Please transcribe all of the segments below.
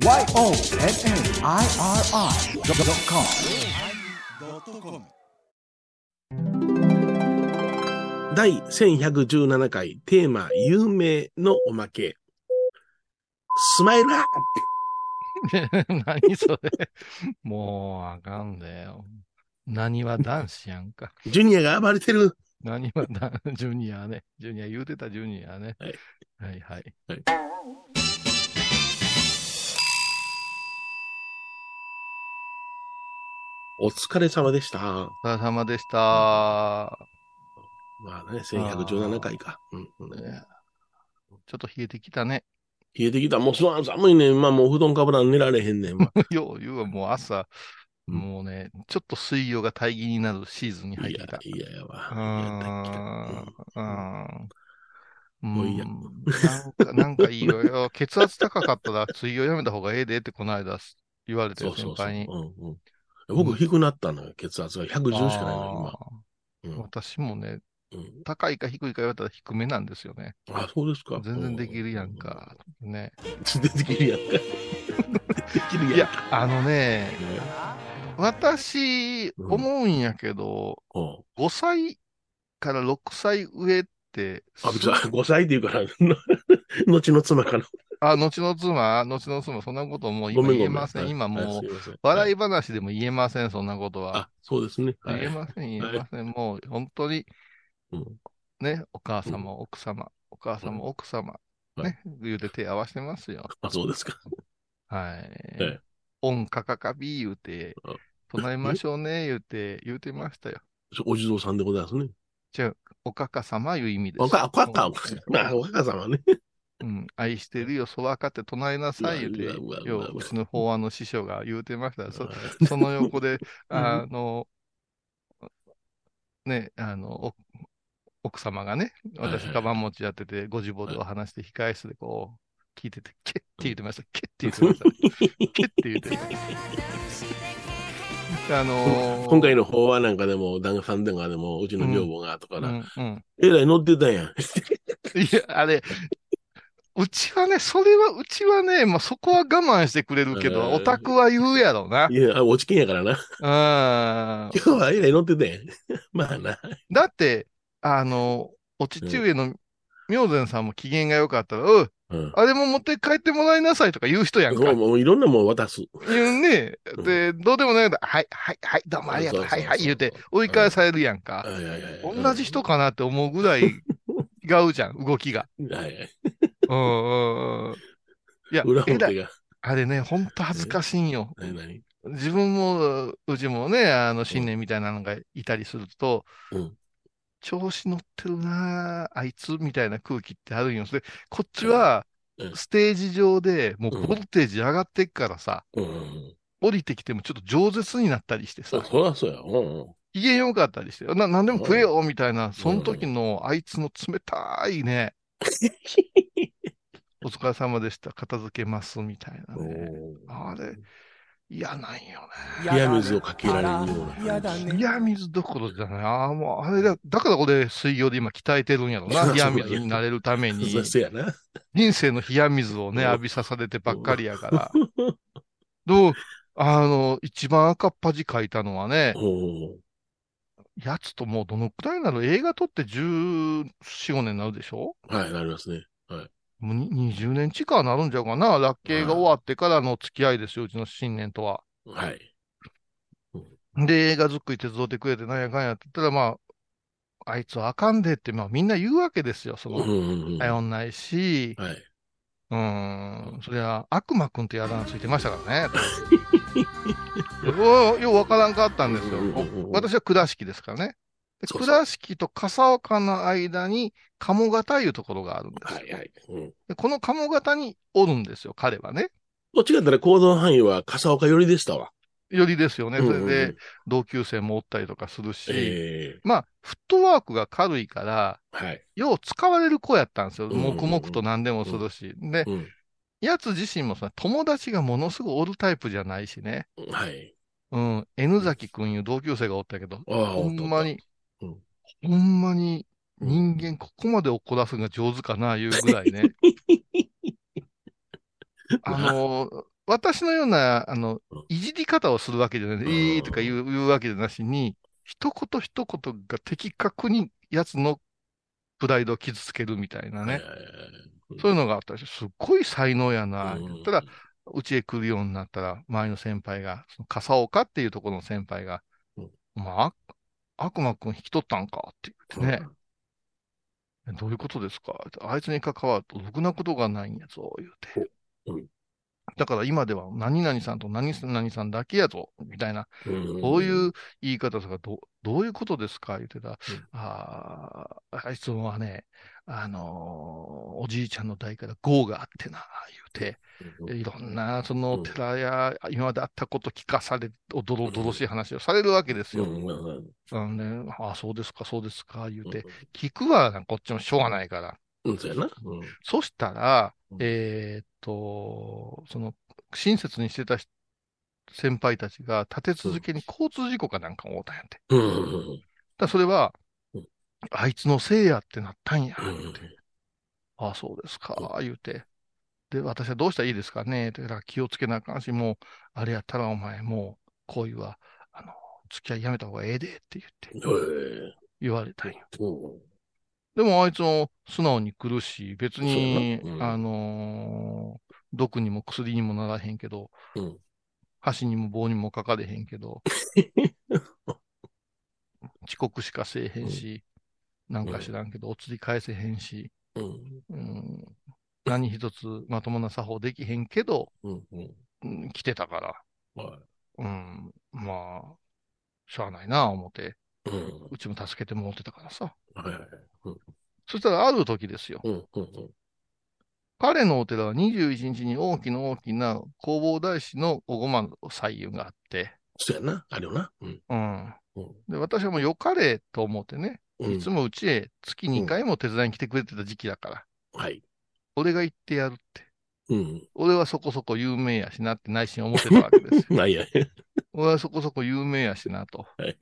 YONNIRI.com 第1117回テーマ、有名のおまけ。スマイルアッ 何それ。もう、あかんだよ。何は男子やんか。プジュニアが暴れてる。何はだ、ジュニアね。ジュニア言うてたジュニアね。はい。はいはい。はいお疲れ様でした。お疲れ様でした。まあね、1117回か。うんうんねちょっと冷えてきたね。冷えてきた。もうそ寒いねん。まあもう布団かぶらん寝られへんねん。まよう言うわ、もう朝、うんもうね、ちょっと水曜が大義になるシーズンに入ってきた。、いややわ。うん。うん。もういいやんなんか、なんかいいよ。いや血圧高かったら水曜やめた方がええでってこの間言われて そうそうそう。先輩に。うんうん、僕、低くなったのよ。血圧が110しかないの今。ー私もね、うん高いか低いか言われたら低めなんですよね。うん、あ、そうですか。全然できるやんか。ね。うん。できるやんか。できるやんいやか。、あのね、ね私、うん思うんやけど、うん5歳から6歳上って、あ、別に5歳って言うから、後の妻かな。あ、後の妻、後の妻、そんなこともう今。言えません。はい今もう、笑いは話でも言えません、そんなことは。あ、そうですね。はい言えません、言えません。もう、本当に、うんね、お母様、奥様、お母様、奥様、うんね、言うて手合わせてますよ。あ、そうですか。はいえ。オンカカカビ言うてあ、唱えましょうね、言うて、言うてましたよ。お地蔵さんでございますね。じゃあ、おかか様いう意味です。おか、おかか、まあ、おかか様ね。うん、愛してるよ、空かって唱えなさい言うてようわう、うちの法案の師匠が言うてましたよ。そその横で、あの、ね、あの、お奥様がね、私、カバン持ちやってて、ご自分を話して、控え室でこう、聞いてて、ケッって言っ てました。ケッって言ってました。ケッって言ってました。あのー 今回の法話なんかでも、旦那さんでも、うちの女房が後から、うんうん、えらい乗ってたやん。いや、あれ、うちはね、それは、うちはね、まあ、そこは我慢してくれるけど、えーオタクは言うやろな。いや、落ち券やからな。うん。今日はえらい乗ってたやん。まあな。だって、あの、お父上の明善さんも機嫌が良かったら、うん、うん。あれも持って帰ってもらいなさいとか言う人やんか。もういろんなもん渡す。言うね。うんで、どうでもないけど、はい、はい、はい、どうもありがとう、はい、はい、言うて、追い返されるやんか。同じ人かなって思うぐらい違うじゃん、動きが。うん。はいはい。うんうんうん。いや、裏表が。あれね、ほんと恥ずかしいんよ。何何？自分も、うちもね、あの、信念みたいなのがいたりすると、うん調子乗ってるなあ、あいつみたいな空気ってあるんよ。で、こっちはうん、ステージ上でもううんボルテージ上がってっからさ、うん。降りてきてもちょっと饒舌になったりしてそさ、そりゃそうや。うんうん。機嫌よかったりして、な、なんでも食えよみたいな、その時のあいつの冷たいね、お疲れ様でした、片付けますみたいなね。あれ、嫌なんよね。冷や水をかけられるような感じ。冷や水どころじゃない。ああ、もう、あれだ、だから俺、水曜で今鍛えてるんやろな。冷や水になれるために。そうそうやな。人生の冷や水をね、うん浴びさされてばっかりやから。どう、あの、一番赤っ端書いたのはね、おやつともうどのくらいなの映画撮って14、5年になるでしょ？はい、なりますね。もうに20年近くなるんちゃうかな。ラッキーが終わってからの付き合いですよ、うちの新年とは。はい。で、映画作り手伝ってくれてなんやかんやって言ったら、まあ、あいつはあかんでって、まあみんな言うわけですよ。その。頼んないし、はい。うーん、そりゃ、悪魔くんってやだんついてましたからね。ようようわからんかったんですよ。私は倉敷ですからね。でそうそう倉敷と笠岡の間に鴨方いうところがあるんですよ。はいはい。うん。でこの鴨方におるんですよ、彼はね。どっちかったら行動範囲は笠岡寄りでしたわ。よりですよね。それうんうんうでん、同級生もおったりとかするし、ええまあ、フットワークが軽いから、はい。よう使われる子やったんですよ。うんうんうん黙々と何でもするし。で、うん。やつ自身もさ、友達がものすごいおるタイプじゃないしね。はい。うん。N 崎くんいう同級生がおったけど、ほんまに、うん。ほんまに人間ここまで怒らすのが上手かな、いうぐらいね。あのー私のような、あのうん、いじり方をするわけじゃない、ん。いいとか言うわけじゃなしに、一言一言が的確にやつのプライドを傷つけるみたいなね。そういうのがあったりして、すっごい才能やな。うん。ただ、うちへ来るようになったら、周りの先輩が、その笠岡っていうところの先輩が、うんまあ、悪魔くん引き取ったんかって言ってね、どういうことですか？あいつに関わるとろくなことがないんやぞ、言うて。う。ん。だから今では何々さんと何々さんだけやぞ、みたいな、うん。こういう言い方とか、どどういうことですか？言ってた。うん。ああ、あいつはね、あのーおじいちゃんの代から業があってな、言うて、うん。いろんなそのうん。寺や今まであったこと聞かされ、おどろどろしい話をされるわけですよ。あのね、ああ、そうですか、そうですか、言ううん。て、聞くわな、こっちもしょうがないから。うん、そうやな。うん。そしたらうん、えーっと、その、親切にしてた人先輩たちが立て続けに交通事故かなんかを負ったんやって。だそれはうん、あいつのせいやってなったんや、う。ああ、そうですか、言うて。で、私はどうしたらいいですかねって、だから気をつけなあかんし、もう、あれやったらお前、もう、恋は、あの、付き合いやめた方がええでって言って、うん言われたんや。うん。でもあいつも素直に来るし、別に、うん。あのー毒にも薬にもならへんけど、うん。箸にも棒にもかかれへんけど、遅刻しかせえへんし、なんか知らんけど、お釣り返せへんし、うん。うん、何一つまともな作法できへんけど、うんうん。うん来てたから、はうん、まあ、しゃあないなあ思って、いうん。うちも助けてもらってたからさ。はいはいはい。そしたらある時ですよ。うんうんうん。彼のお寺は21日に大きな大きな弘法大師のおごまの祭遊があって、そうやな。あるよな。うん。うん。うん。で、私はもう良かれと思ってね、うんいつもうちへ月2回も手伝いに来てくれてた時期だから、はい。俺が行ってやるって。うん。俺はそこそこ有名やしなって内心思ってたわけですよ。ないや。俺はそこそこ有名やしなとはい。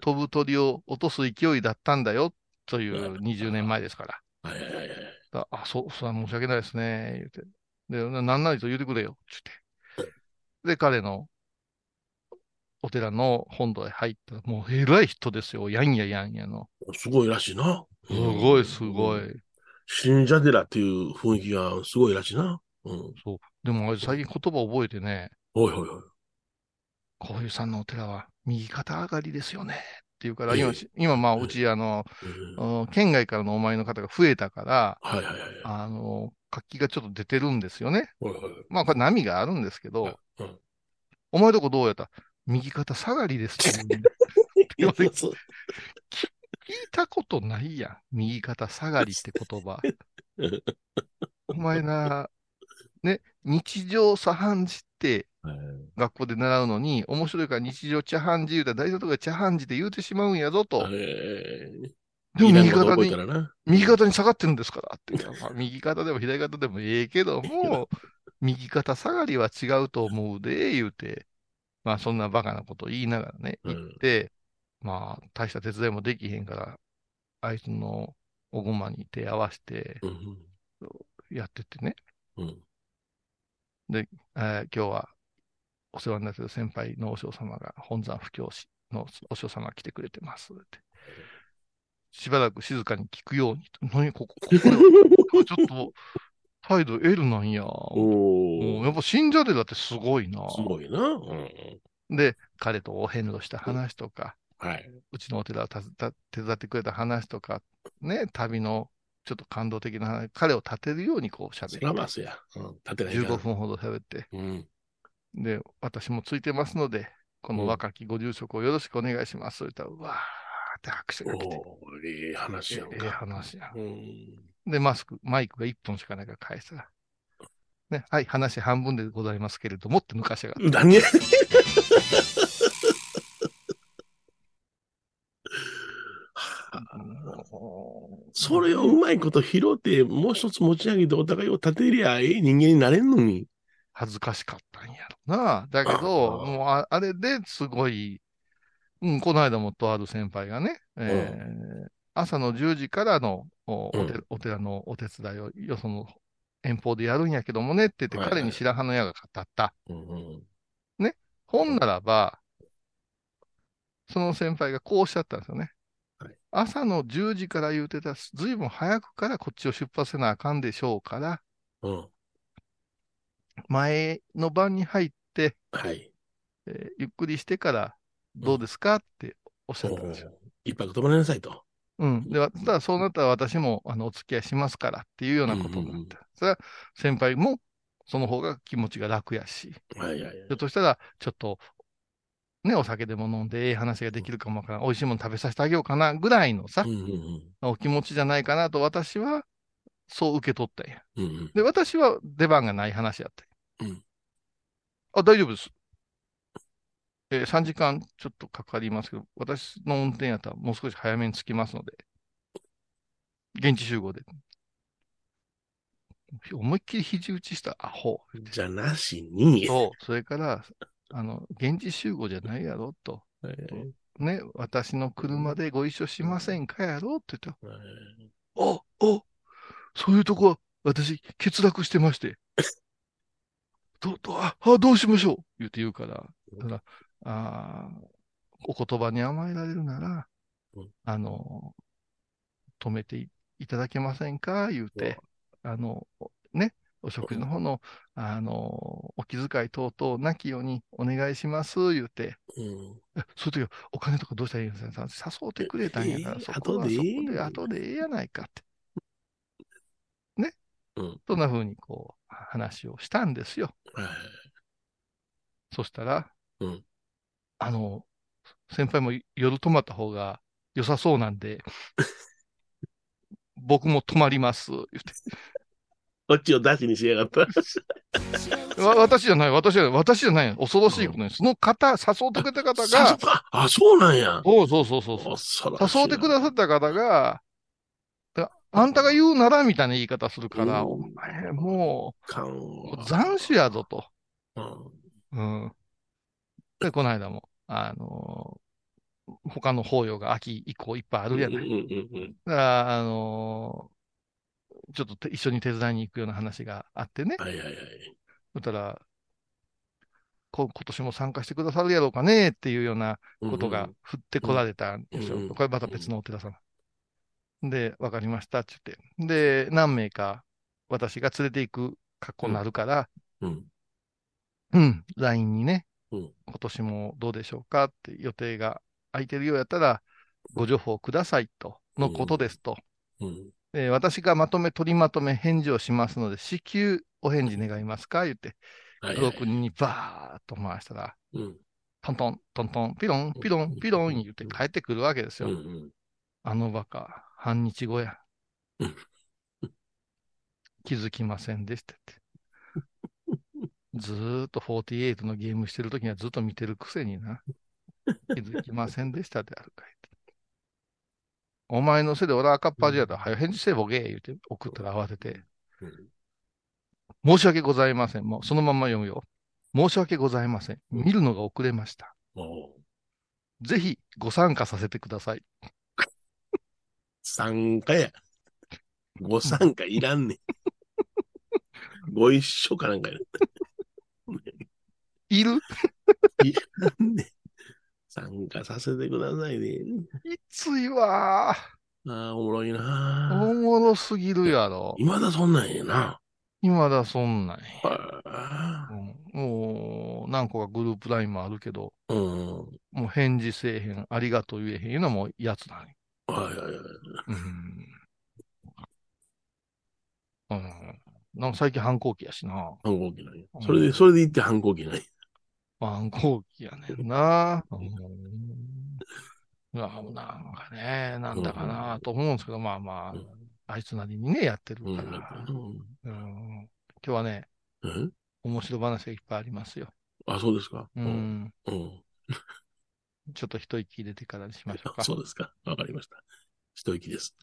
飛ぶ鳥を落とす勢いだったんだよというんう20年前ですから。はいはいはいはい。だあ、そう、それは申し訳ないですね、言うて。で、ななんなりと言うてくれよ、つって。で、彼のお寺の本堂へ入ったら、もう偉い人ですよ、やんややんやの。すごいらしいな。すごいすごい。うん。信者寺っていう雰囲気がすごいらしいな。うん。そう。でも最近言葉覚えてね、おいおいおい。こういうさんのお寺は右肩上がりですよね。っていうから、ええ今、今まあ、うち、あの、県外からのお参りの方が増えたから、はいはいはい。あの、活気がちょっと出てるんですよね。おいおい。まあ、これ波があるんですけど、うんお前とこどうやった？右肩下がりですって言うんで言われてそう聞いたことないやん。右肩下がりって言葉。お前な、ね、日常茶飯事ってはい学校で習うのに、面白いから日常茶飯事言うたら大丈夫とか茶飯事で言うてしまうんやぞと。えーでも右肩に。右肩に下がってるんですからって。まあ右肩でも左肩でもええけども、右肩下がりは違うと思うで、言うて。まあそんなバカなこと言いながらね、うん。言って、まあ大した手伝いもできへんから、あいつのおごまに手合わせてうんやってってね、うん。えー今日はお世話になってる先輩のお嬢様が本山布教師のお嬢様が来てくれてますって。しばらく静かに聞くように。何ここ、ここで。ちょっと態度 L なんや。おーうんやっぱ信者でだってすごいな。すごいな。うんで、彼とお遍路した話とか、はい。うちのお寺をたた手伝ってくれた話とか、ね、旅のちょっと感動的な話、彼を立てるようにこう喋そって、らますや。うん。立てないか15ら分ほど喋って、うん。で、私もついてますので、この若きご住職をよろしくお願いします。そう言ったら、うわーって拍手が来て、おーいい話やんええか。話やん。うん。で、マスク、マイクが1本しかないから返したら、ね、はい、話半分でございますけれどもって抜かしやがって。何や それをうまいこと拾って、もう一つ持ち上げてお互いを立てりゃええ人間になれんのに。恥ずかしかったんやろな。だけど、もうああれですごい、うん、この間もとある先輩がね、えー朝の10時からのおおお寺のお手伝いをよその遠方でやるんやけどもねって言って、彼に白羽の矢が語った。うんうん本ならば、その先輩がこうおっしゃったんですよね。はい朝の10時から言うてた、ずいぶん早くからこっちを出発せなあかんでしょうから、うん。前の晩に入って、はい。えーゆっくりしてからどうですかっておっしゃったんですよ。一泊泊まりなさいと。うん。で、わただそうなったら私もあのお付き合いしますからっていうようなことになうんうんうんった。それは先輩もその方が気持ちが楽やし、はいはいはいひょっとしたらちょっと、ね、お酒でも飲んでええ話ができるかもわからん。美味しいもの食べさせてあげようかなぐらいのさうん、うんお気持ちじゃないかなと私はそう受け取ったんや。うん。うんうんで、私は出番がない話やったんやうんあ、大丈夫です。えー3時間ちょっとかかりますけど、私の運転やったらもう少し早めに着きますので、現地集合で。思いっきり肘打ちしたアホ。じゃなしに、そう、それから、あの、現地集合じゃないやろと。えーね、私の車でご一緒しませんかやろって言ったら、えあ、あ、そういうとこは私欠落してまして。ど、ど、あ、あどうしましょう言って言うから、だから、あーお言葉に甘えられるならうん、あの、止めていいただけませんか？言うて、あの、ね、お食事の方の、あの、お気遣い等々なきようにお願いします、言うて、ーうん。えそういう時はお金とかどうしたらいいんですか？誘ってくれたんやから、ええそこはそこで後でええやないかって。ね。うん。そんな風にこう、話をしたんですよ。はい。そしたら、うんあの、先輩も夜泊まった方が良さそうなんで、僕も泊まります、言って。こっちを出しにしやがった。わ私じゃない、私じゃない、私じゃない、恐ろしいことに、その方、誘ってくれた方が、あ、あそうなんや。そうそうそうそうそう。誘ってくださった方が、だあんたが言うならみたいな言い方するから、うんお前もう、もうわ斬首やぞと。うんうん。で、この間も、あのー他の法要が秋以降いっぱいあるやない。うんうんうんだから、あのーちょっとて一緒に手伝いに行くような話があってね。はいはいはい。そしたら、こ今年も参加してくださるやろうかねっていうようなことが降ってこられたんですよ。うんうんこれまた別のお寺さん。で、わかりましたって言って。で、何名か私が連れて行く格好になるから、うん。うん、LINE にね、うん今年もどうでしょうかって予定が空いてるようやったら、ご情報くださいと、のことですと。うん。えー私がまとめ、取りまとめ、返事をしますので、至急お返事願いますか言って、はいはい6人にバーっと回したら、うん。トントン、トントン、ピロン、ピロン、ピロン言って帰ってくるわけですうんよ。うん。あのバカ、半日後やうん。気づきませんでしたって。ずーっと48のゲームしてるときにはずっと見てるくせにな。気づきませんでしたであるかいって。お前のせいで俺は赤っ端やったら、早返事せえボケ言うて送ったら慌てて、うん申し訳ございません。もうそのまま読むよ。申し訳ございません。見るのが遅れました。ぜひご参加させてください。参加や。ご参加いらんねん。ご一緒かなんかや いる？いらんねん。参加させてくださいね。きついわー。ああ、おもろいおなもろすぎるやろ。今だそんなんやな。今だそんなんやはうんもう、何個かグループラインもあるけど、い。うん。もう返事せえへん、ありがとう言えへんいうのもやつなんや。はいはいはい。うん。うん。なんか最近反抗期やしな。反抗期なんや。それで、それで言って反抗期なんや。反抗期やねんな。うん。なんかね、なんだかなと思うんですけど、まあまあうん、あいつなりにね、やってるうん。から。うんうん、今日はね、うん面白話がいっぱいありますよ。あ、そうですか。う。ん。うん。ちょっと一息入れてからにしましょうか。そうですか。わかりました。一息です。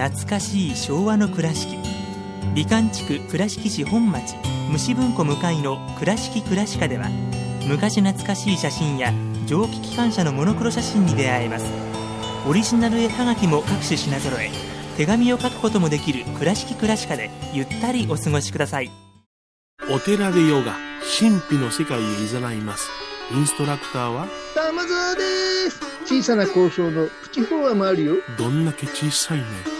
懐かしい昭和の倉敷。美観地区倉敷市本町虫文庫向かいの「倉敷倉歯科」では昔懐かしい写真や蒸気機関車のモノクロ写真に出会えます。オリジナル絵はがきも各種品揃え手紙を書くこともできる「倉敷倉歯科」でゆったりお過ごしください。お寺でヨガ、神秘の世界へ誘います。インストラクターは、玉沢です。小さな交渉のプチフォアもあるよ。どんだけ小さいね。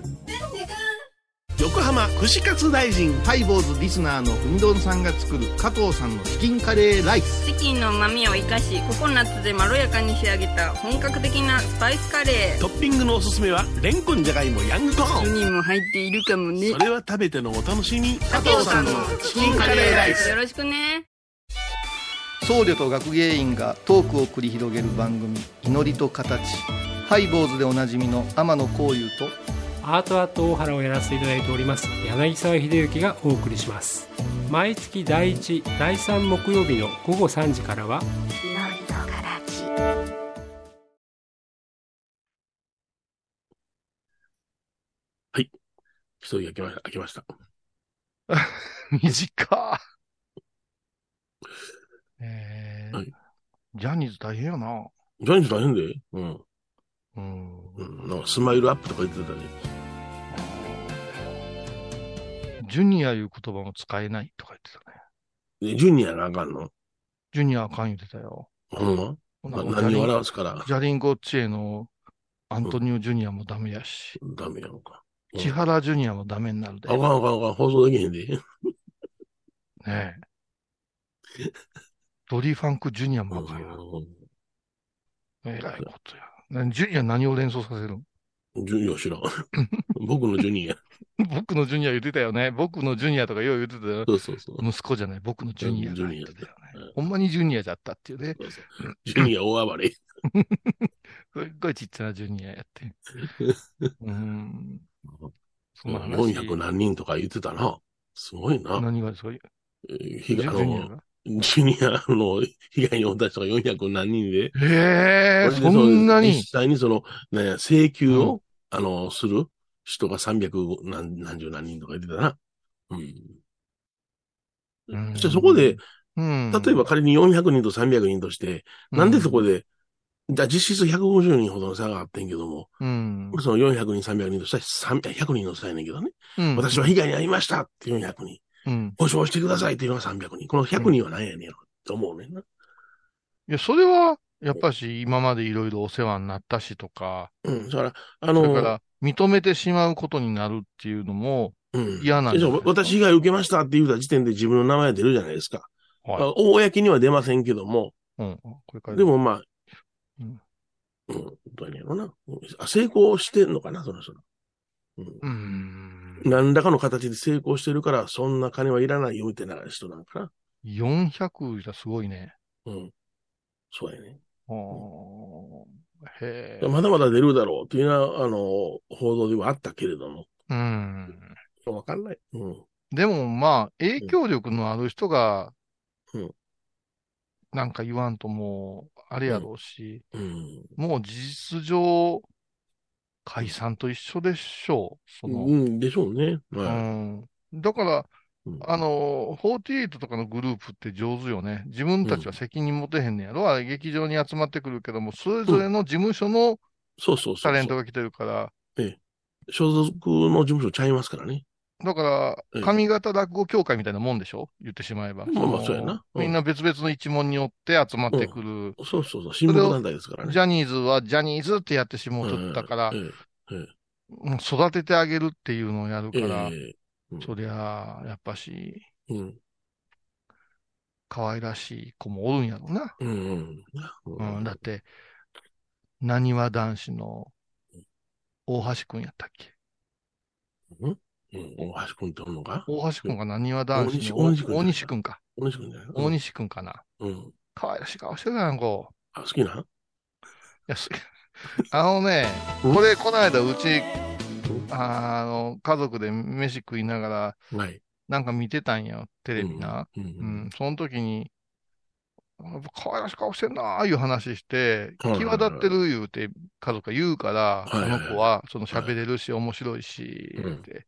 横浜串カツ大臣。ハイボーズリスナーのうみどんさんが作る加藤さんのチキンカレーライスチキンの旨味を生かしココナッツでまろやかに仕上げた本格的なスパイスカレートッピングのおすすめは、レンコンじゃがいもヤングコーン。1人も入っているかもねそれは食べてのお楽しみ。加藤さんのチキンカレーライスよろしくね僧侶と学芸員がトークを繰り広げる番組「祈りと形」ハイボーズでおなじみの天野幸雄とアートアート大原をやらせていただいております柳沢秀幸がお送りします毎月第1第3木曜日の午後3時からは一人開けました。開けました。短えーはいジャニーズ大変やな。ジャニーズ大変で？うん。うんうん。スマイルアップとか言ってたね。ジュニアいう言葉も使えないとか言ってたね。でジュニアなあかんの？ジュニアあかん言ってたよ。ほんま？何を表すから？ジャリンコチエのアントニオ・ジュニアもダメやし、ダメやんか。うん千原ジュニアもダメになるで。あかんあかんあかん。放送できへんで。ねえ。ドリー・ファンク・ジュニアもうんあかんよ。えらいことや。なジュニア何を連想させるんジュニア知らん。僕のジュニア。僕のジュニア言ってたよね。僕のジュニアとかよう言ってたよ。そうそうそう。息子じゃない、僕のジュニアが言ってたようんね。ほんまにジュニアだったっていうね。そうそうジュニア大暴れ。すっごいちっちゃなジュニアやって。うん。そんな話。400何人とか言ってたな。すごいな。何がですか？ジえー被ュ害、あの、ジュニアの被害に遭った人が400何人で。ええこれでそんなに？実際にその、ね、請求を、うあの、する人が300何何十何人とか言ってたな。うん。うんそこで、うん。例えば仮に400人と300人として、なんでそこで、で、じゃあ実質150人ほどの差があってんけども、うん。その400人、300人としたら300 100人の差やねんけどね。うん私は被害に遭いましたって400人。うん。保証してくださいっていうのが300人。この100人は何やねんと思うねんな。いや、それは、やっぱし、今までいろいろお世話になったしとか、うん。だから、あその、れから、認めてしまうことになるっていうのも、うん、嫌なんですか私被害を受けましたって言った時点で自分の名前出るじゃないですか。はい。あ公には出ませんけども、うん。でもまあ、うんうん、どうやろな。あ成功してんのかな、その人。うんうーん。何らかの形で成功してるから、そんな金はいらないよみたいな人なんかな。400じゃすごいね。うん。そうやね。へえ。まだまだ出るだろうっていうのは、あの、報道ではあったけれども。うん。わかんない。うん。でもまあ、影響力のある人がうん、なんか言わんともう、あれやろうし、うん。もう事実上、解散と一緒でしょう。その、うん、でしょうね。うはい。ん。だから、うんあの、48とかのグループって上手よね。自分たちは責任持てへんねやろ。あれ劇場に集まってくるけども、それぞれの事務所の。タレントが来てるから、所属の事務所ちゃいますからね。だかええら、上方落語協会みたいなもんでしょ？言ってしまえば。まあまあのそうやなうんみんな別々の一門によって集まってくる。そうそうそう。新聞団体ですからね。ジャニーズはジャニーズってやってしもうとったから育ててあげるっていうのをやるえから、ええそりゃあ、やっぱし、うん。可愛らしい子もおるんやろな。うん。うん。うん、だって、なにわ男子の大橋くんやったっけ？うん？大橋君っておるのか？大橋くんがなにわ男子の大西大西くん大西くんか。大西君じゃない大西くんかな。うん。可愛らしい顔してるやん、こあ、好きな？やす あのね、うん？これ、この間、うち、あの、家族で飯食いながら、はい。なんか見てたんや、テレビな。うん。ううんん、その時に、やっぱ可愛らしい顔してんなーいう話して、際立ってる言うて家族が言うから、はいはいはいあの子はその喋れるし、面白いし、うんって。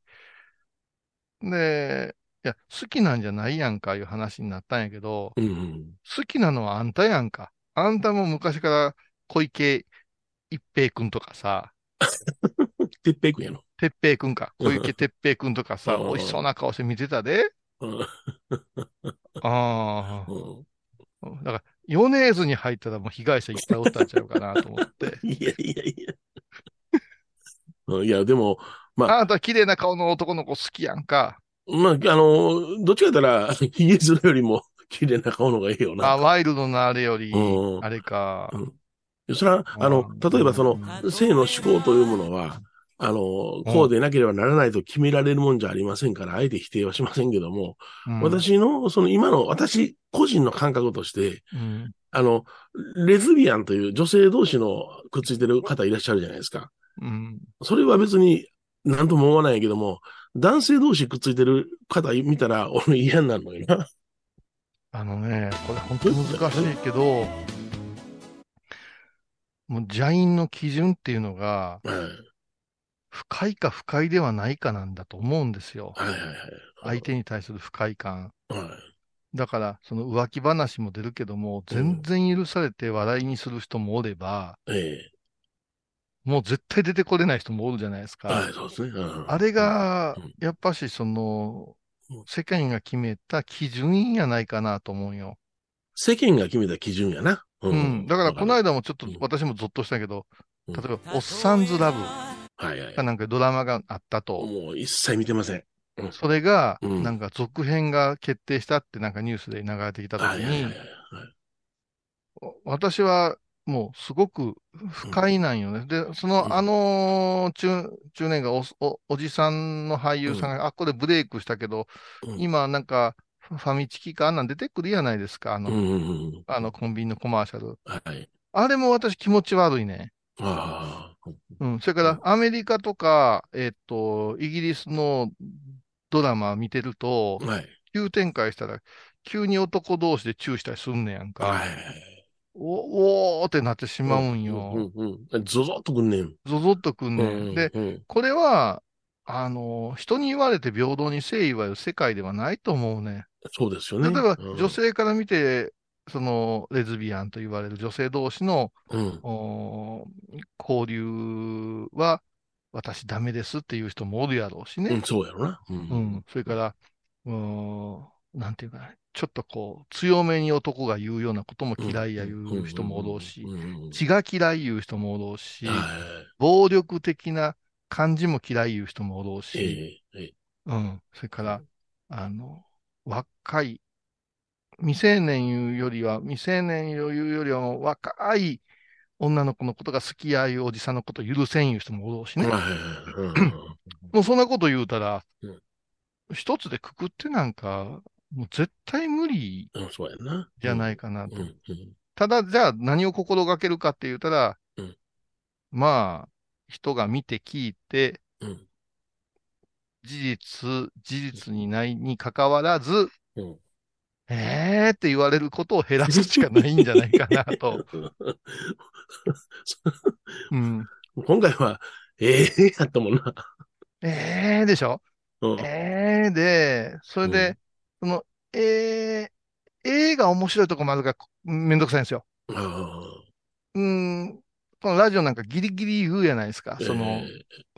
で、いや、好きなんじゃないやんかいう話になったんやけど、うんうん。好きなのはあんたやんか。あんたも昔から小池一平くんとかさ、てっぺいくんやろ。哲平くんか、うん小池哲平くんとかさ、うん美味しそうな顔して見てたで。うんああ。うんだから、米津に入ったらもう被害者いっぱいおったんちゃうかなと思って。いやいやいや。うんいや、でも、まあ、あなた綺麗な顔の男の子好きやんか。まあ、あの、どっちか言ったら、ヒゲズラよりも 綺麗な顔の方がいいよな。あ、ワイルドなあれよりう、んあれか。それは、あの、例えばその、性の思考というものは、あの、こうでなければならないと決められるもんじゃありませんから、あえて否定はしませんけども、うん、私の、その今の、私個人の感覚として、うん、あの、レズビアンという女性同士のくっついてる方いらっしゃるじゃないですか。うん。それは別に何とも思わないけども、男性同士くっついてる方見たら、俺嫌になるのよな。あのね、これ本当に難しいけど、もう邪因の基準っていうのが、はい不快か不快ではないかなんだと思うんですよ。はいはいはい。相手に対する不快感。はい。だから、その浮気話も出るけども、全然許されて笑いにする人もおれば、えもう絶対出てこれない人もおるじゃないですか。えはい、そうですね。うんあれがうん、やっぱしそのうん、世間が決めた基準やないかなと思うよ。世間が決めた基準やな。ううん。だから、この間もちょっとうん私もゾッとしたけど、うん例えば、おっさんずラブはいはいか。なんかドラマがあったと。もう一切見てません。それが、うんなんか続編が決定したってなんかニュースで流れてきたときに私はもうすごく不快なんよね。で、その、うんあのー中、中年がおおおじさんの俳優さんが、あ、これブレイクしたけど、うん今なんかファミチキかあんなん出てくるやないですか。あの、うんうんうん。あのコンビニのコマーシャル。はい。あれも私気持ち悪いね。うん。それからアメリカとか、えっと、イギリスのドラマ見てると、はい。急展開したら、急に男同士でチューしたりすんねやんか。はい。お、おーってなってしまうんよ。うんうんうん。ゾゾッとくんねん。ゾゾッとくんねん。で、うんこれは、あの、人に言われて平等に誠意はる世界ではないと思うね。そうですよね。例えば、うん女、性から見て、その、レズビアンと言われる女性同士の、うん。お交流は、私ダメですっていう人もおるやろうしうん、ね。そうやろな。ううんん。それから、うーん、なんていうかな、ちょっとこう、強めに男が言うようなことも嫌いや言う人もおろうし血が嫌い言う人もおろうし、はい。暴力的な感じも嫌い言う人もおろうえし、うん。それから、あの、若い、未成年いうよりは、未成年いうよりは若い女の子のことが好きやいうおじさんのこと許せんいう人もおろうしね。もうそんなこと言うたらうん、一つでくくってなんか、もう絶対無理。じゃないかなと。ただ、じゃあ何を心がけるかって言ったら、うんまあ、人が見て聞いて、うん事実、事実にないに関わらず、うんえーって言われることを減らすしかないんじゃないかなと。うん、今回は、ええやったもんな。えーでしょうんえーで、それで、その、えー、えーが面白いとこまでがめんどくさいんですよ。あうん、このラジオなんかギリギリ言うやないですか。ーその、え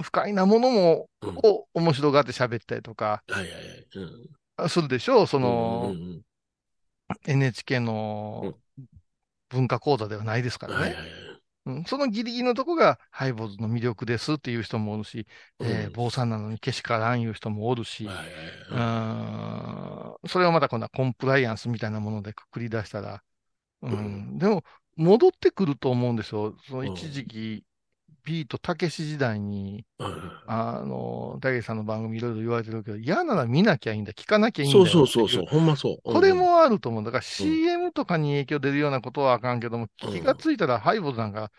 不快なものも、えうんを面白がって喋ったりとかはいはいはい。うんあするでしょう。その、うんうん NHK の文化講座ではないですからね。うんはいはいはい。うん、そのギリギリのとこがハイボーズの魅力ですっていう人もおるし、えーうん。坊さんなのにけしからんいう人もおるし、それをまた今度はコンプライアンスみたいなものでくくり出したら、うん、でも戻ってくると思うんですよ。その一時期、ビートたけし時代に、うんあの、大さんの番組いろいろ言われてるけど、嫌なら見なきゃいいんだ、聞かなきゃいいんだよそうそうそうそう、ほんまそう。これもあると思う。だから CM とかに影響出るようなことはあかんけども、うん気がついたらハイボーズなんか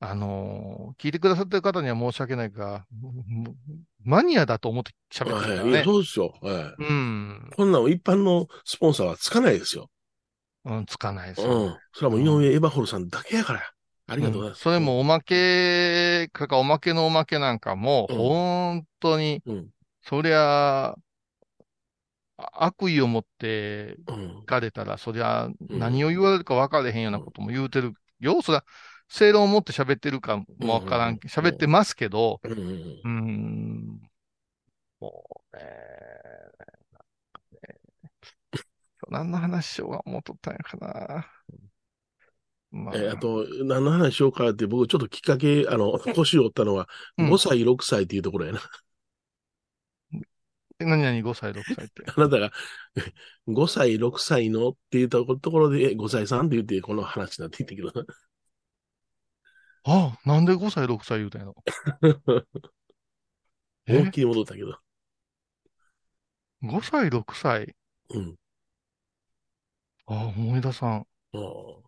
あのー聞いてくださってる方には申し訳ないが、もマニアだと思って喋ってるからはい。そうですよ。はいうん。こんなの一般のスポンサーはつかないですよ。うん、つかないですうよ、ん。それはもう井上エバホルさんだけやから。ありがとうございます。それもおまけ、かかおまけのおまけなんかも、うん本当に、うん。そりゃ、あ悪意を持ってうん。聞かれたら、そりゃうん何を言われるか分かれへんようなことも言うてるよ。そりゃ、正論を持って喋ってるかも分からうんん、喋ってますけど、うんうんうーん、もうね、何の話しようが思っとったんやかな。まえーあと、何の話しようかって、僕ちょっときっかけ、あの、腰を折ったのは、うん5歳、6歳っていうところやな。何々5歳、6歳って。あなたが5歳、6歳のっていうところで、5歳さんって言って、この話になっていったけどな。ああ、なんで5歳、6歳言うたんやろ。え？思いっきり戻ったけど。5歳、6歳？うん。ああ、思い出さん。うん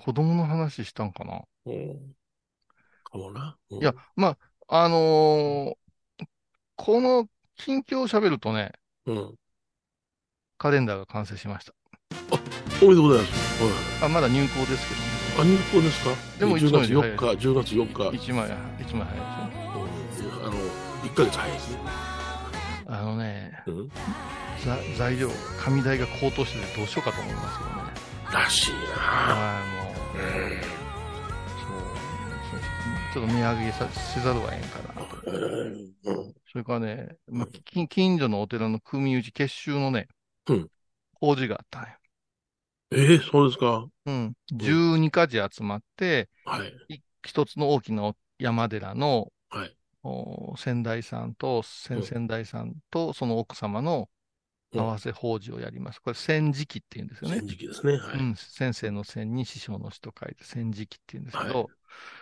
子供の話したんかな？うん。かもな。うんいや、まあ、あのーこの近況を喋るとね、うん。カレンダーが完成しました。おめでとうございます。はいあ、まだ入稿ですけどね。あ、入校ですか？でも10月いつもより4日、10月4日。一枚、一枚早いですよね。うんあの、1ヶ月早いですね。あのね、うん？ざ材料、紙代が高騰しててどうしようかと思いますけどね。らしいなそう、ちょっと値上げさせざるを得んかなそれからね、まあ、近近所のお寺の組打ち結集のね、うん。法事があったんよ。ええそうですか。うん。12家事集まって、はい。い一つの大きなお山寺の、はい。お先代さんと先々代さんとその奥様の合わせ法事をやります。これ、先時期って言うんですよね戦。時期ですね。はい。うん、先生の先に師匠の師と書いて先時期って言うんですけど、はい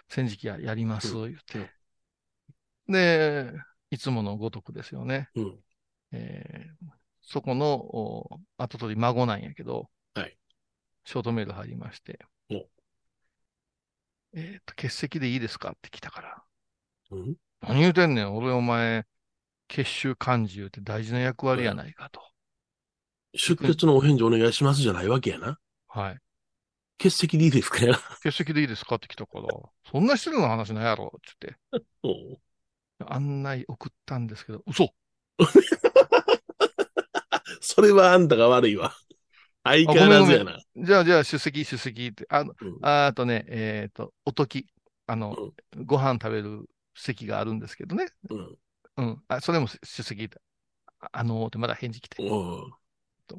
先時期ややります、うん言って。で、いつものごとくですよね。うん。えーそこのお後取り孫なんやけど、はいショートメール入りましてお、えっと、欠席でいいですかって来たから、うん。何言うてんねん、俺お前、結集幹事言うて大事な役割やないかと。出血のお返事お願いしますじゃないわけやな。はい。欠席でいいですかやな。欠席でいいですかって来たから、そんな失礼な話ないやろ、つって。うん案内送ったんですけど、嘘 それはあんたが悪いわ。相変わらずやな。じゃあ、じゃあ、出席、出席って。あの、うんああとね、えっ、と、おとき。あの、ご飯食べる席があるんですけどね。うん。うん。あ、それも出席。ああのーってまだ返事来て。うん。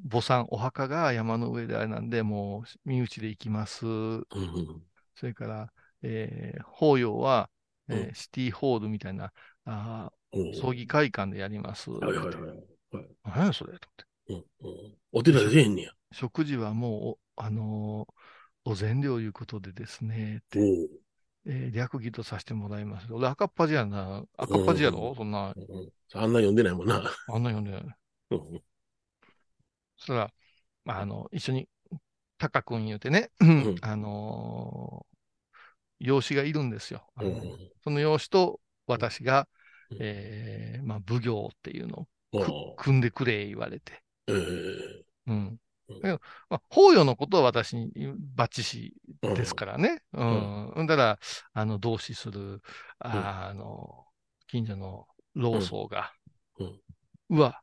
母さん、お墓が山の上であれなんで、もう、身内で行きます。うん。それから、えー法要は、えーうんシティホールみたいな、あ葬儀会館でやります。はいはいはい。何やそれと思って。うんうんお寺でへんねや。食事はもう、おあのーお膳料いうことでですね、ってえー略儀とさせてもらいます。俺赤っ端やな。赤っ端やろ、うんそんな、うんあんな読んでないもんな。あんなよね。うんそしたら、まあ、あの、一緒に、タカ君言うてね、ん あのー養子がいるんですよ。あのうんその養子と私が、うんえーまあ、奉行っていうのをく組んでくれ言われて。えーうん。うんだけどまあ、法要のことは私にバッチシですからね。うん。うん、だから、あの、同志する、あ,、の、近所の老僧が、うんうわ、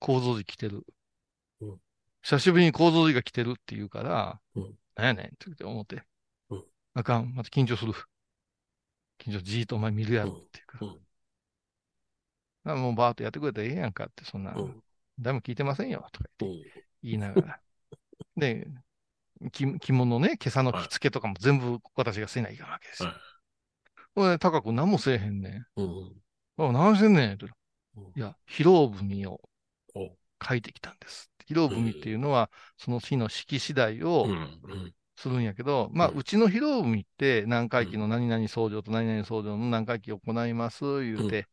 構造寺来てる。うん久しぶりに構造寺が来てるって言うから、うんなんやねんって思って、うんあかん、また緊張する。緊張じーっとお前見るやろっていうから。うんあもうバーッとやってくれたらええやんかって、そんな、うん誰も聞いてませんよ、とか言ってうん言いながら。で、着着物ね、今朝の着付けとかも全部私がせないかんわけですよ。はいほんで、高く何もせえへんねん。うんあ、何してんねん？って。うんいや、広文をお書いてきたんです。広文っていうのは、その日の式次第をするんやけど、まあ、うちの広文って何回忌の何々僧正と何々僧正の何回忌を行います、言うて、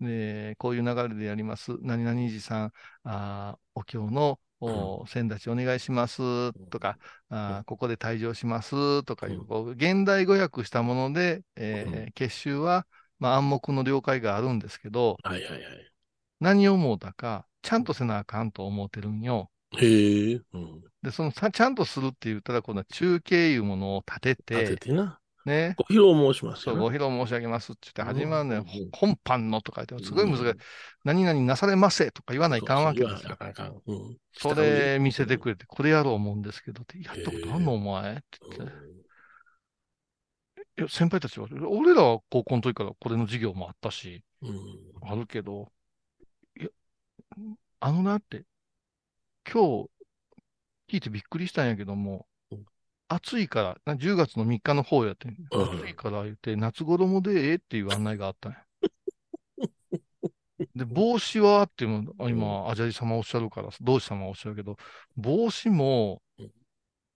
で、こういう流れでやります。何々寺さん、あーお経のお先立ちお願いしますとか、あーここで退場しますとかいう、こう現代語訳したもので、えー結集は、まあ、暗黙の了解があるんですけど、はいはいはい。何を思うたか、ちゃんとせなあかんと思ってるんよ。へえ。うん。で、そのさちゃんとするって言ったら、今度は中継いうものを立て立てて、てな。ね、ご披露申しますそう。ご披露申し上げますって言って始まるのよ。うん本班のとか言って、すごい難しい。うん何々なされませとか言わないかんわけですよそれ見せてくれて、これやろう思うんですけどって、やったことあんのお前って言って。いや、先輩たちは、俺らは高校の時からこれの授業もあったし、あるけど、あのなって、今日聞いてびっくりしたんやけどもうん、暑いから、な10月の3日の方やって、うん暑いから言って、夏衣でええっていう案内があったんや。で、帽子はっていうの、あ今、アジャリ様おっしゃるから、同志様おっしゃるけど、帽子もうん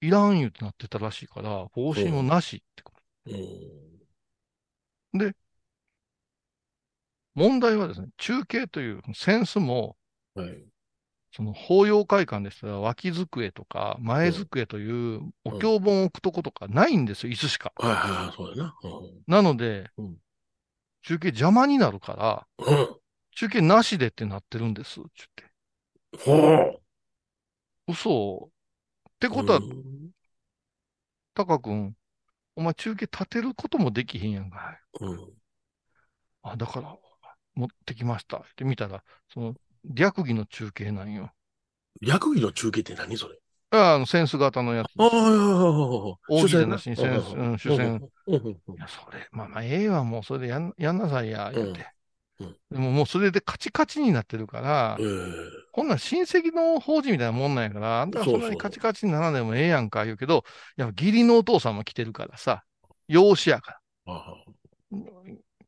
いらん言うってなってたらしいから、帽子もなしってこと。うん。問題はですね、中継というセンスも、はい。その法要会館でしたら、脇机とか前机というお経本を置くとことかないんですよ、椅子しか。はいはいはい、そうやな。なのでうん、中継邪魔になるから、うん。中継なしでってなってるんです、ちって。ほ嘘ってう。ことはう、んタカ君、お前中継立てることもできへんやんかい。うん。あ、だから、持ってきました。って見たら、その、略儀の中継なんよ。略儀の中継って何それ？ああの、センス型のやつ。ああ、大なしにセンスうん主戦。いや、それ、まあまあ、ええわ、もうそれでやんやんなさいや、言うて。うんうんでももうそれでカチカチになってるから、ええこんなん親戚の法事みたいなもんなんやから、あんたはそんなにカチカチにならんでもええやんか、言うけど、いや、義理のお父さんも来てるからさ、養子やから。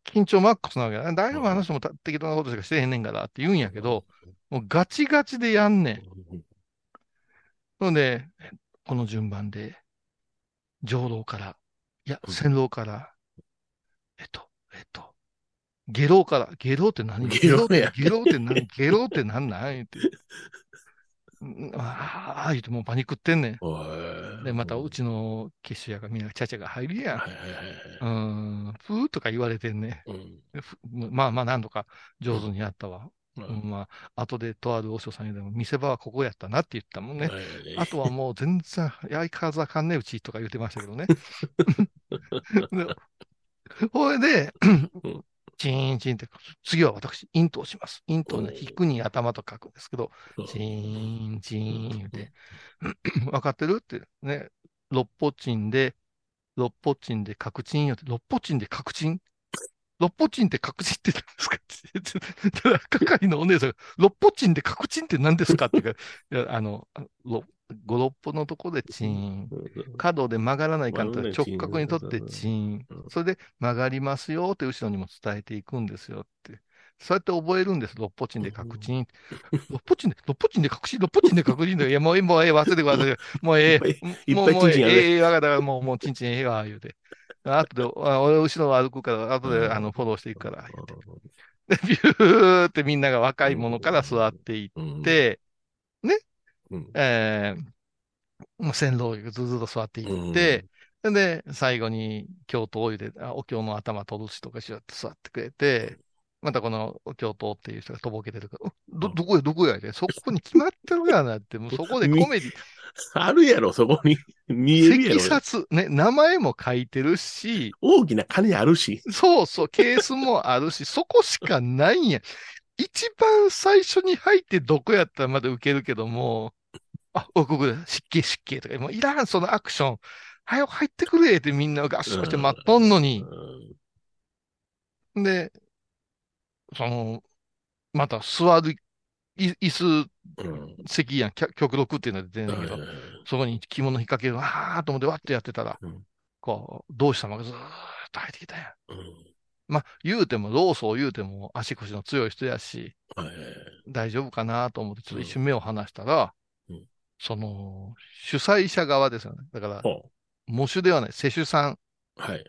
あ緊張マックスなわけだ。大丈夫、あの人もた適当なことしかしてへんねんからって言うんやけど、もうガチガチでやんねん。ので、この順番で、上楼から、いや、うん。戦楼から、えっと、えっと、下楼から、下楼って何？下楼や。下楼って何？下楼って何なん？言って。うんああ、言うてもうパニックってんねん。で、またうちの結集やがみんなちゃちゃが入るやん。うーん、ふーとか言われてんね。うんふまあまあ、なんとか上手にやったわ。ううんん、まあ、後でとある和尚さんにでも、見せ場はここやったなって言ったもんね。あとはもう全然、相変わらかんねうちとか言ってましたけどね。でほれでうん、チーンチーンって、次は私、イントをします。イントをね、引くに頭と書くんですけど、チーン、チーン言うて、分かってるってね、六歩チンで、六歩チンで角チンよって、六歩チンで角チン六歩チンって角チンって何ですか？って。係のお姉さんが、六歩チンで角チンって何ですかって言うから、あの、ろ五六歩のとこでチン。角で曲がらないかんと直角にとってチンうん。それで曲がりますよって後ろにも伝えていくんですよって。そうやって覚えるんです。六歩チンで角チン。六歩チンで、六歩チンで角チン、六歩チンで角チンで。いや、もうええ、もうええ、忘れてください。もうええ。もう、もうええ、ええ、わかったから、もう、もう、チンチンええわ、言うて。あとで、あ俺、後ろ歩くから、後で、あの、フォローしていくから、言うて。で、ビューってみんなが若い者から座っていって、うんえー、線路をずっと座っていって、で、最後に京都お湯で、あお経の頭取るしとかしよって座ってくれて、またこの京都っていう人がとぼけてるから、おど、どこや、どこやで、そこに決まってるからなって、もうそこでコメディ、あるやろ、そこに。見えるやろ。ね、名前も書いてるし、大きな金あるし。そうそう、ケースもあるし、そこしかないんや。一番最初に入ってどこやったらまだ受けるけども、あ、おここで湿気湿気とか、もういらん、そのアクション。早く入ってくれってみんながガッシュして待っとんのに。で、その、また座る、い椅子、うん席やん、極録っていうので出てんだけど、そこに着物引っ掛ける、あーと思ってわってやってたら、うん。こう、同志様がずーっと入ってきたん。や。うん。まあ、言うても、老僧言うても足腰の強い人やし、大丈夫かなと思って、ちょっと一瞬目を離したら、うんその、主催者側ですよね。だから、ほ喪主ではない、世主さんうはい。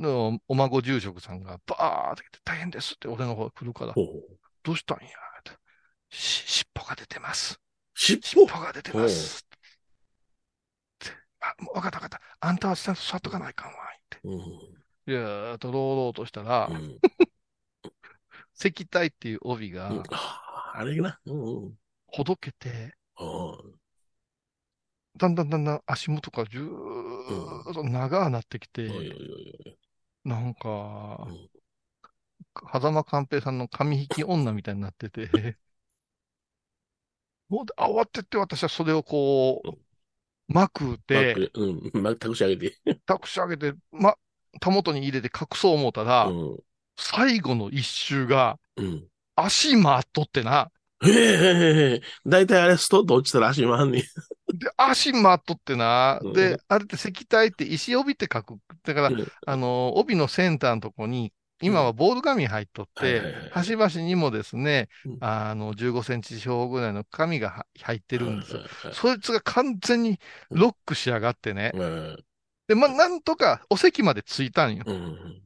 のお孫住職さんが、バーって来て、大変ですって俺の方来るから、どうしたんやってし尻尾が出てます。尻尾？が出てます。ってあ、もう分かった分かった。あんたはちゃんと座っとかないかんわ。って。うん。いやーと、ろうろうとしたら、うん。石体っていう帯がうんああれな。うんうん。ほどけて、あだんだんだんだん足元からじゅーっと長くなってきて。なんかうん、狭間寛平さんの紙引き女みたいになってて、もう慌てて私はそれをこう、まくて、クうん。ま、託し上げて。タクシ上げて、ま、手元に入れて隠そう思ったら、うん。最後の一周がうん。足回っとってな。へえへえ。だいたいあれ、ストッと落ちたら足回んねん。で、足回っとってな。うんで、あれって石体って石帯って書く。だから、うんあの、帯のセンターのとこに、今はボール紙入っとってはいはいはい、端々にもですねうん、あの、15センチ四方ぐらいの紙がは入ってるんですよ。そいつが完全にロックしやがってね。うんで、ま、なんとかお席まで着いたんよ。うん。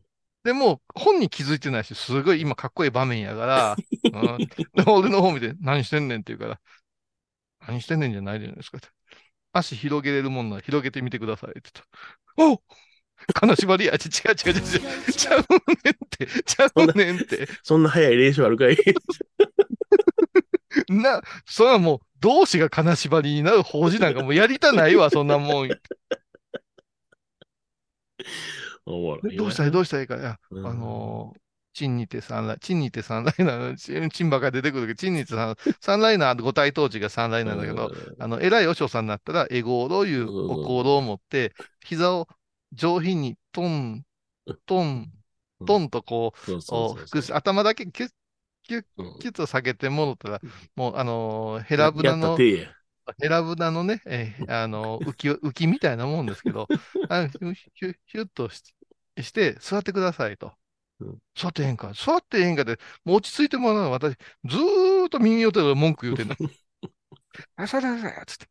でも、本に気づいてないし、すごい今かっこいい場面やから、うん、で俺の方見て、何してんねんって言うから、何してんねんじゃないじゃないですかって。足広げれるもんなら広げてみてくださいって言った。お金縛りや。ち違う違う違う違う。ちゃうねんって。ちゃうねんって。そんな早い練習あるかい？な、それはもう、同志が金縛りになる法事なんかもうやりたないわ、そんなもん。どうしたらい？いどうしたらいいか？いや、うん。あのー、チンにて三来、チンにて三来なの、チンチンばっかり出てくるけど、チンにて三、三来な、五体当時が三来なんだけど、あの、偉いお嬢さんになったら、エゴーロいうお香を持って、膝を上品にトン、トン、トンとこう、頭だけキュッ、うん。キュッと下げてもろたら、もう、あのーヘラブナの。ヘラブナのね、えーあのー浮き、浮きみたいなもんですけど、あヒュヒュヒュッとしして、座ってくださいとうん。座ってへんか。座ってへんかで、もう落ち着いてもらうの私、ずーっと耳をて文句言うてんの。あ、そうだそうだ、つって。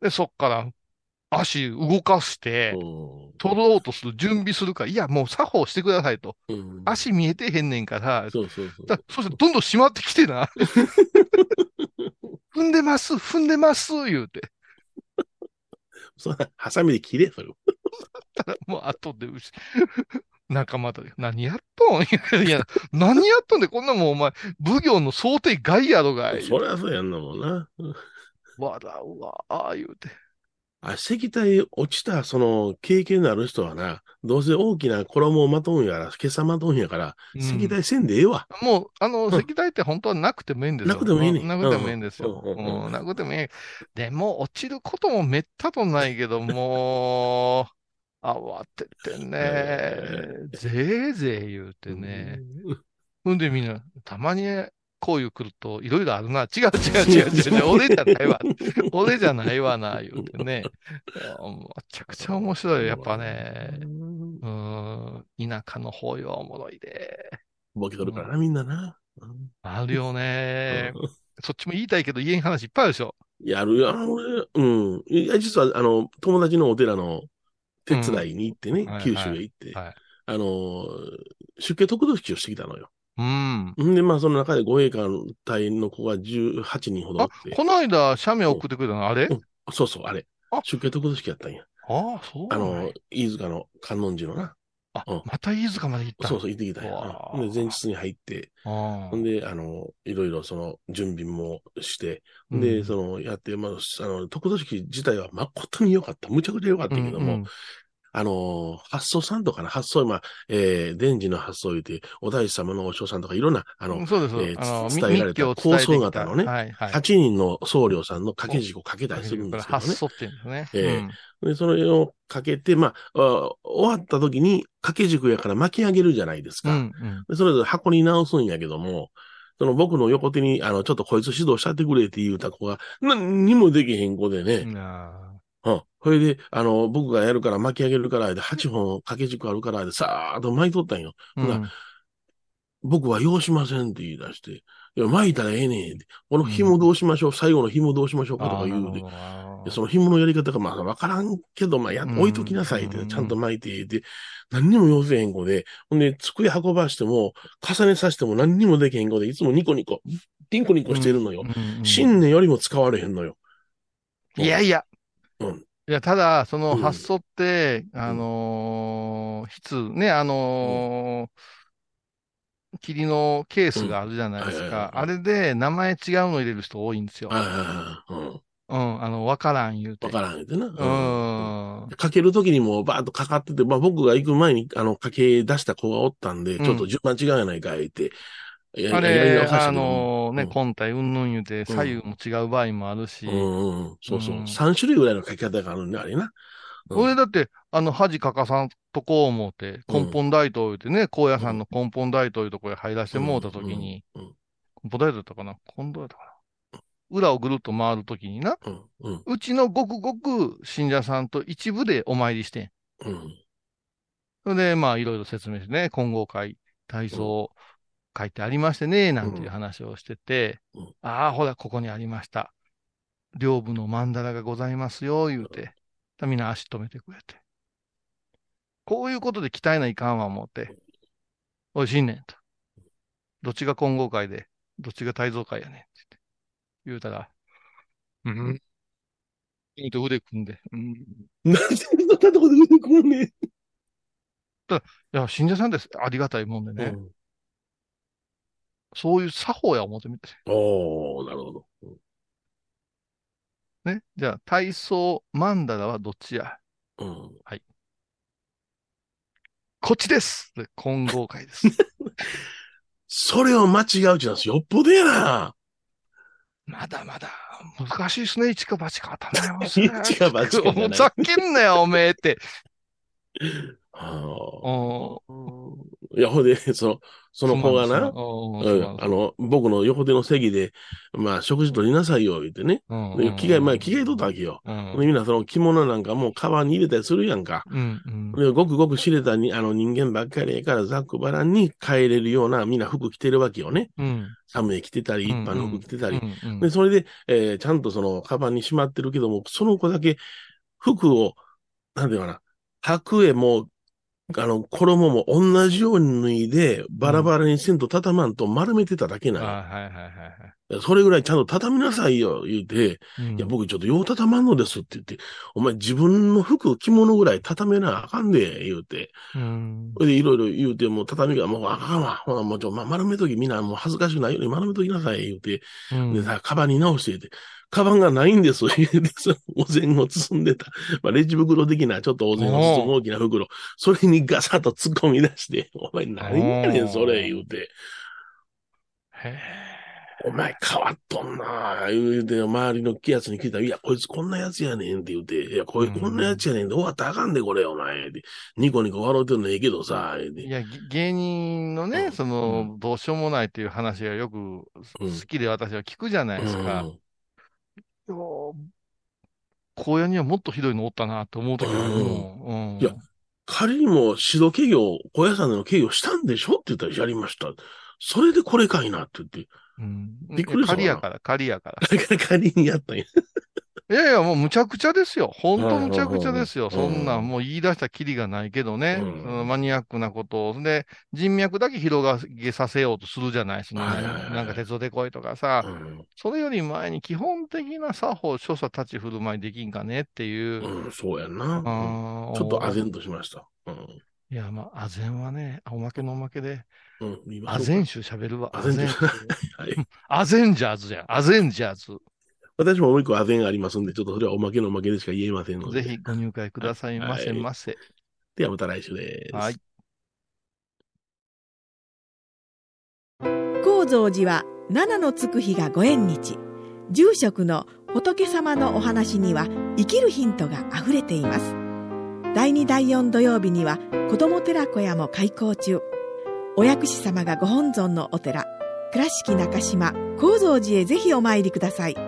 で、そっから、足動かして、うん取ろうとする、準備するから、いや、もう作法してくださいと。うん足見えてへんねんから、そうそうそう。だそしてどんどん閉まってきてな。踏んでます、踏んでます、言うて。そハサミで切れ、それ。もう後でうし、仲間とで、何やっとん？いや、何やっとんで、こんなもんお前、奉行の想定外やろがい。そりゃそうやんなもんな。笑うわ、ああ言うて。あ、石体落ちた、その、経験のある人はな、どうせ大きな衣をまとうんやから、今朝まとうんやから、うん石体せんでええわ。もう、あの、うん石体って本当はなくてもいいんですよ。なくてもいいねうんなくてもいいんですよ。うんうんうんうんなくてもいい。でも、落ちることもめったとないけど、もう、慌ててねえ、ぜいぜい言うてね。ほんでみんな、たまにこういう来ると、いろいろあるな。違う違う違う違う 違う。俺じゃないわ。俺じゃないわな、言うてね。めちゃくちゃ面白い。やっぱね、うん、田舎の方よ、おもろいで。ボケとるからな、みんなな。うんあるよね。そっちも言いたいけど言えん話いっぱいあるでしょ。やるよ。俺、うん。いや、実は、あの、友達のお寺の手伝いに行ってね、うんはい九州へ行って、はいあの、出家得度式をしてきたのよ。うん。んで、まあ、その中で護衛官隊員の子が18人ほどおあって、、この間、写メ送ってくれたの？あれ？うん。そうそう、あれ。あ。出家得度式やったんや。ああ、そうあなんや。の、飯塚の観音寺のな。あうん、また飯塚まで行ったそうそう、行ってきたんや。で、前日に入って、あほんで、あの、いろいろその準備もして、うん。で、その、やって、まあ、あの、得度式自体は誠に良かった。むちゃくちゃ良かったけども、うんうんあの、発想さんとかな、発想、まあ、えー、伝次の発想言うて、お大師様のお師匠さんとかいろんな、あの、そうです、えー伝えられた構想型のねはい、はい。8人の僧侶さんの掛け軸をかけたりするんですけどね。発想っていうんですね。ええうんで、それをかけて、まあ、あ終わった時に掛け軸やから巻き上げるじゃないですか。うんうんでそれぞれ箱に直すんやけども、その僕の横手に、あの、ちょっとこいつ指導したってくれって言うた子が、何にもできへん子でね。あうん。それで、あの、僕がやるから巻き上げるから、で、8本掛け軸あるから、で、さーっと巻いとったんよ。ーほな僕は要しませんって言い出して、いや、巻いたらええねんって。この紐どうしましょう、最後の紐どうしましょうかとか言うて。でその紐のやり方がまあわからんけど、まあや、うん置いときなさいってう、んちゃんと巻いて、で、何にも要せへん子で、ほんで、机運ばしても、重ねさせても何にもできへん子で、いつもニコニコ、ニコニコしてるのよ。うんうん新年よりも使われへんのよ。いやいや。うんいや、ただ、そのうん発想って、あのー筆、ね、あのー霧のケースがあるじゃないですか。あれで名前違うの入れる人多いんですよ。うん。うん、あの、わからん言うて。わからん言うてな。うん。かけるときにもうバーッとかかってて、まあ僕が行く前に、あの、かけ出した子がおったんで、うんちょっと順番違うやないか、言って。いやあれ、あのね、うん。本体うんぬん言うて、左右も違う場合もあるし、うんうんうん。そうそう。うん。3種類ぐらいの書き方があるんで、あれな。うん。これだって、あの、恥かかさんとこう思って、根本大東言うてね、高野山の根本大東いうところへ入らせてもうたときに、根本大東だったかな？近藤だったかな？裏をぐるっと回るときにな、うちのごくごく信者さんと一部でお参りしてん。うん。それで、まあ、いろいろ説明してね、混合会、体操書いてありましてね、なんていう話をしてて、うんああ、ほら、ここにありました。両部の曼荼羅がございますよ、言うて。みんな足止めてくれて。こういうことで鍛えないかんわ、思って。おい、新年と。どっちが混合会で、どっちが体操会やねんって言うたら、うん。言うと腕組んで、うん。いなんでそんなとこで出てくるねん。や、信者さんです。ありがたいもんでね。うんそういう作法や思ってみて。おー、なるほど。ね？じゃあ、体操、曼荼羅はどっちや？うん。こっちですで混合会です。それを間違うちなんよっぽどやな。まだまだ、難しいですね。一か八か当たらないますね。一か八か ふざけんなよ、おめえって。あおーいや、ほんで、その、その子がな、ううん、あの、僕の横手の席で、まあ、食事取りなさいよ、言ってね。で着替え、まあ、着替えとったわけよ。みんなその着物なんかもうカバンに入れたりするやんか。うんうんでごくごく知れたにあの人間ばっかりやから、ざっくばらんに帰れるような、みんな服着てるわけよね。うん寒い着てたり、一般の服着てたり。うんうんで、それで、えーちゃんとその、カバンにしまってるけども、その子だけ、服を、なんていうかな、白衣も、あの、衣も同じように脱いで、バラバラにせんと畳まんと丸めてただけなあんよはいはいはいはい。それぐらいちゃんと畳みなさいよ、言うて、うんいや、僕ちょっとよう畳まんのですって言って、お前自分の服、着物ぐらい畳めなあかんで、言うて。うんそれでいろいろ言うて、もう畳がもうあかんわ。ほな、もうちょ、ま、丸めときみんなもう恥ずかしくないように丸めときなさい、言うて。うんでさ、カバンに直してて、カバンがないんです、お膳を包んでた。まあ、レジ袋的な、ちょっとお膳を包む大きな袋。それにガサッと突っ込み出して、お前何やねん、それ、言うて。へえ。お前変わっとんな。言うて、周りの気圧に聞いたら、いや、こいつこんなやつやねんって言うて、いや、こいうん。こんなやつやねんで終わったらあかんで、これ、お前。って。ニコニコ笑うてんのええけどさ、いや、ぎ芸人のね、うん。その、どうしようもないっていう話がよく好きで私は聞くじゃないですか。うんいやー荒野にはもっとひどいのおったなって思うときある。うんいや仮にも指導企業、小屋さんでの経業したんでしょって言ったらやりました。それでこれかいなって言って。うんびっくりしたな仮やから、仮やから。だから仮にやったんや。いやいや、もうむちゃくちゃですよ。本当むちゃくちゃですよ。そんなんもう言い出したきりがないけどね。うんマニアックなことを。で、人脈だけ広げさせようとするじゃない。そのはいはいはいなんか鉄道で来いとかさ。うんそれより前に基本的な作法、所作、立ち振る舞いできんかねっていう。うん、そうやんな。ちょっと唖然としました。うん。いや、まあ、あぜんはね、おまけのおまけで、あぜん種喋るわ。あぜんあぜんはい。アゼンジャーズじゃん。アゼンジャーズ。私ももう一個あぜんありますんで、ちょっとそれはおまけのおまけでしか言えませんので。ぜひご入会くださいませはいませ。ではまた来週です。はい。高蔵寺は七のつく日がご縁日住職の仏様のお話には生きるヒントがあふれています第2第4土曜日には子ども寺小屋も開校中お薬師様がご本尊のお寺倉敷中島・高蔵寺へぜひお参りください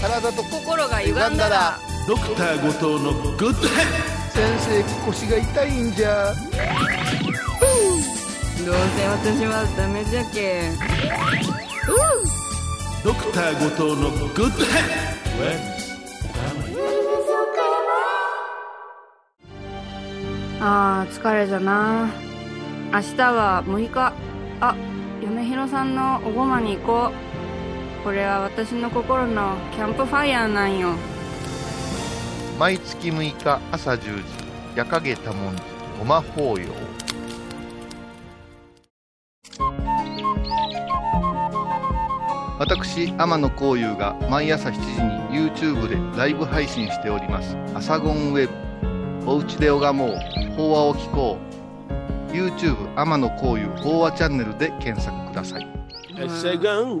体と心が歪んだらドクター後藤のグッドヘッ先生腰が痛いんじゃ。どうせ私はダメじゃけドクター後藤のグッドヘッあー疲れじゃな。明日は6日。あ嫁ひろさんのおごまに行こうこれは私の心のキャンプファイヤーなんよ。毎月6日朝10時夜影多文字ごま法要。私天野幸雄が毎朝7時に YouTube でライブ配信しております「アサゴンウェブ」「おうちで拝もう。法話を聞こう」YouTube 天野幸雄法話チャンネルで検索ください。セガン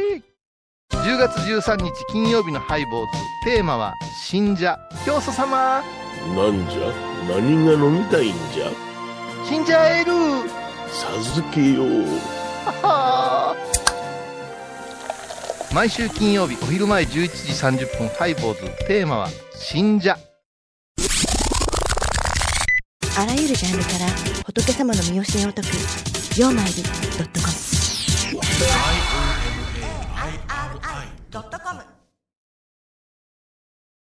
10月13日金曜日のハイボーズ。テーマは信者教祖様。なんじゃ？何が飲みたいんじゃ？信者エール授けよう。は毎週金曜日お昼前11時30分ハイボーズ。テーマは信者あらゆるジャンルから仏様の身教えを解く「曜マイルドットコム」ドットコム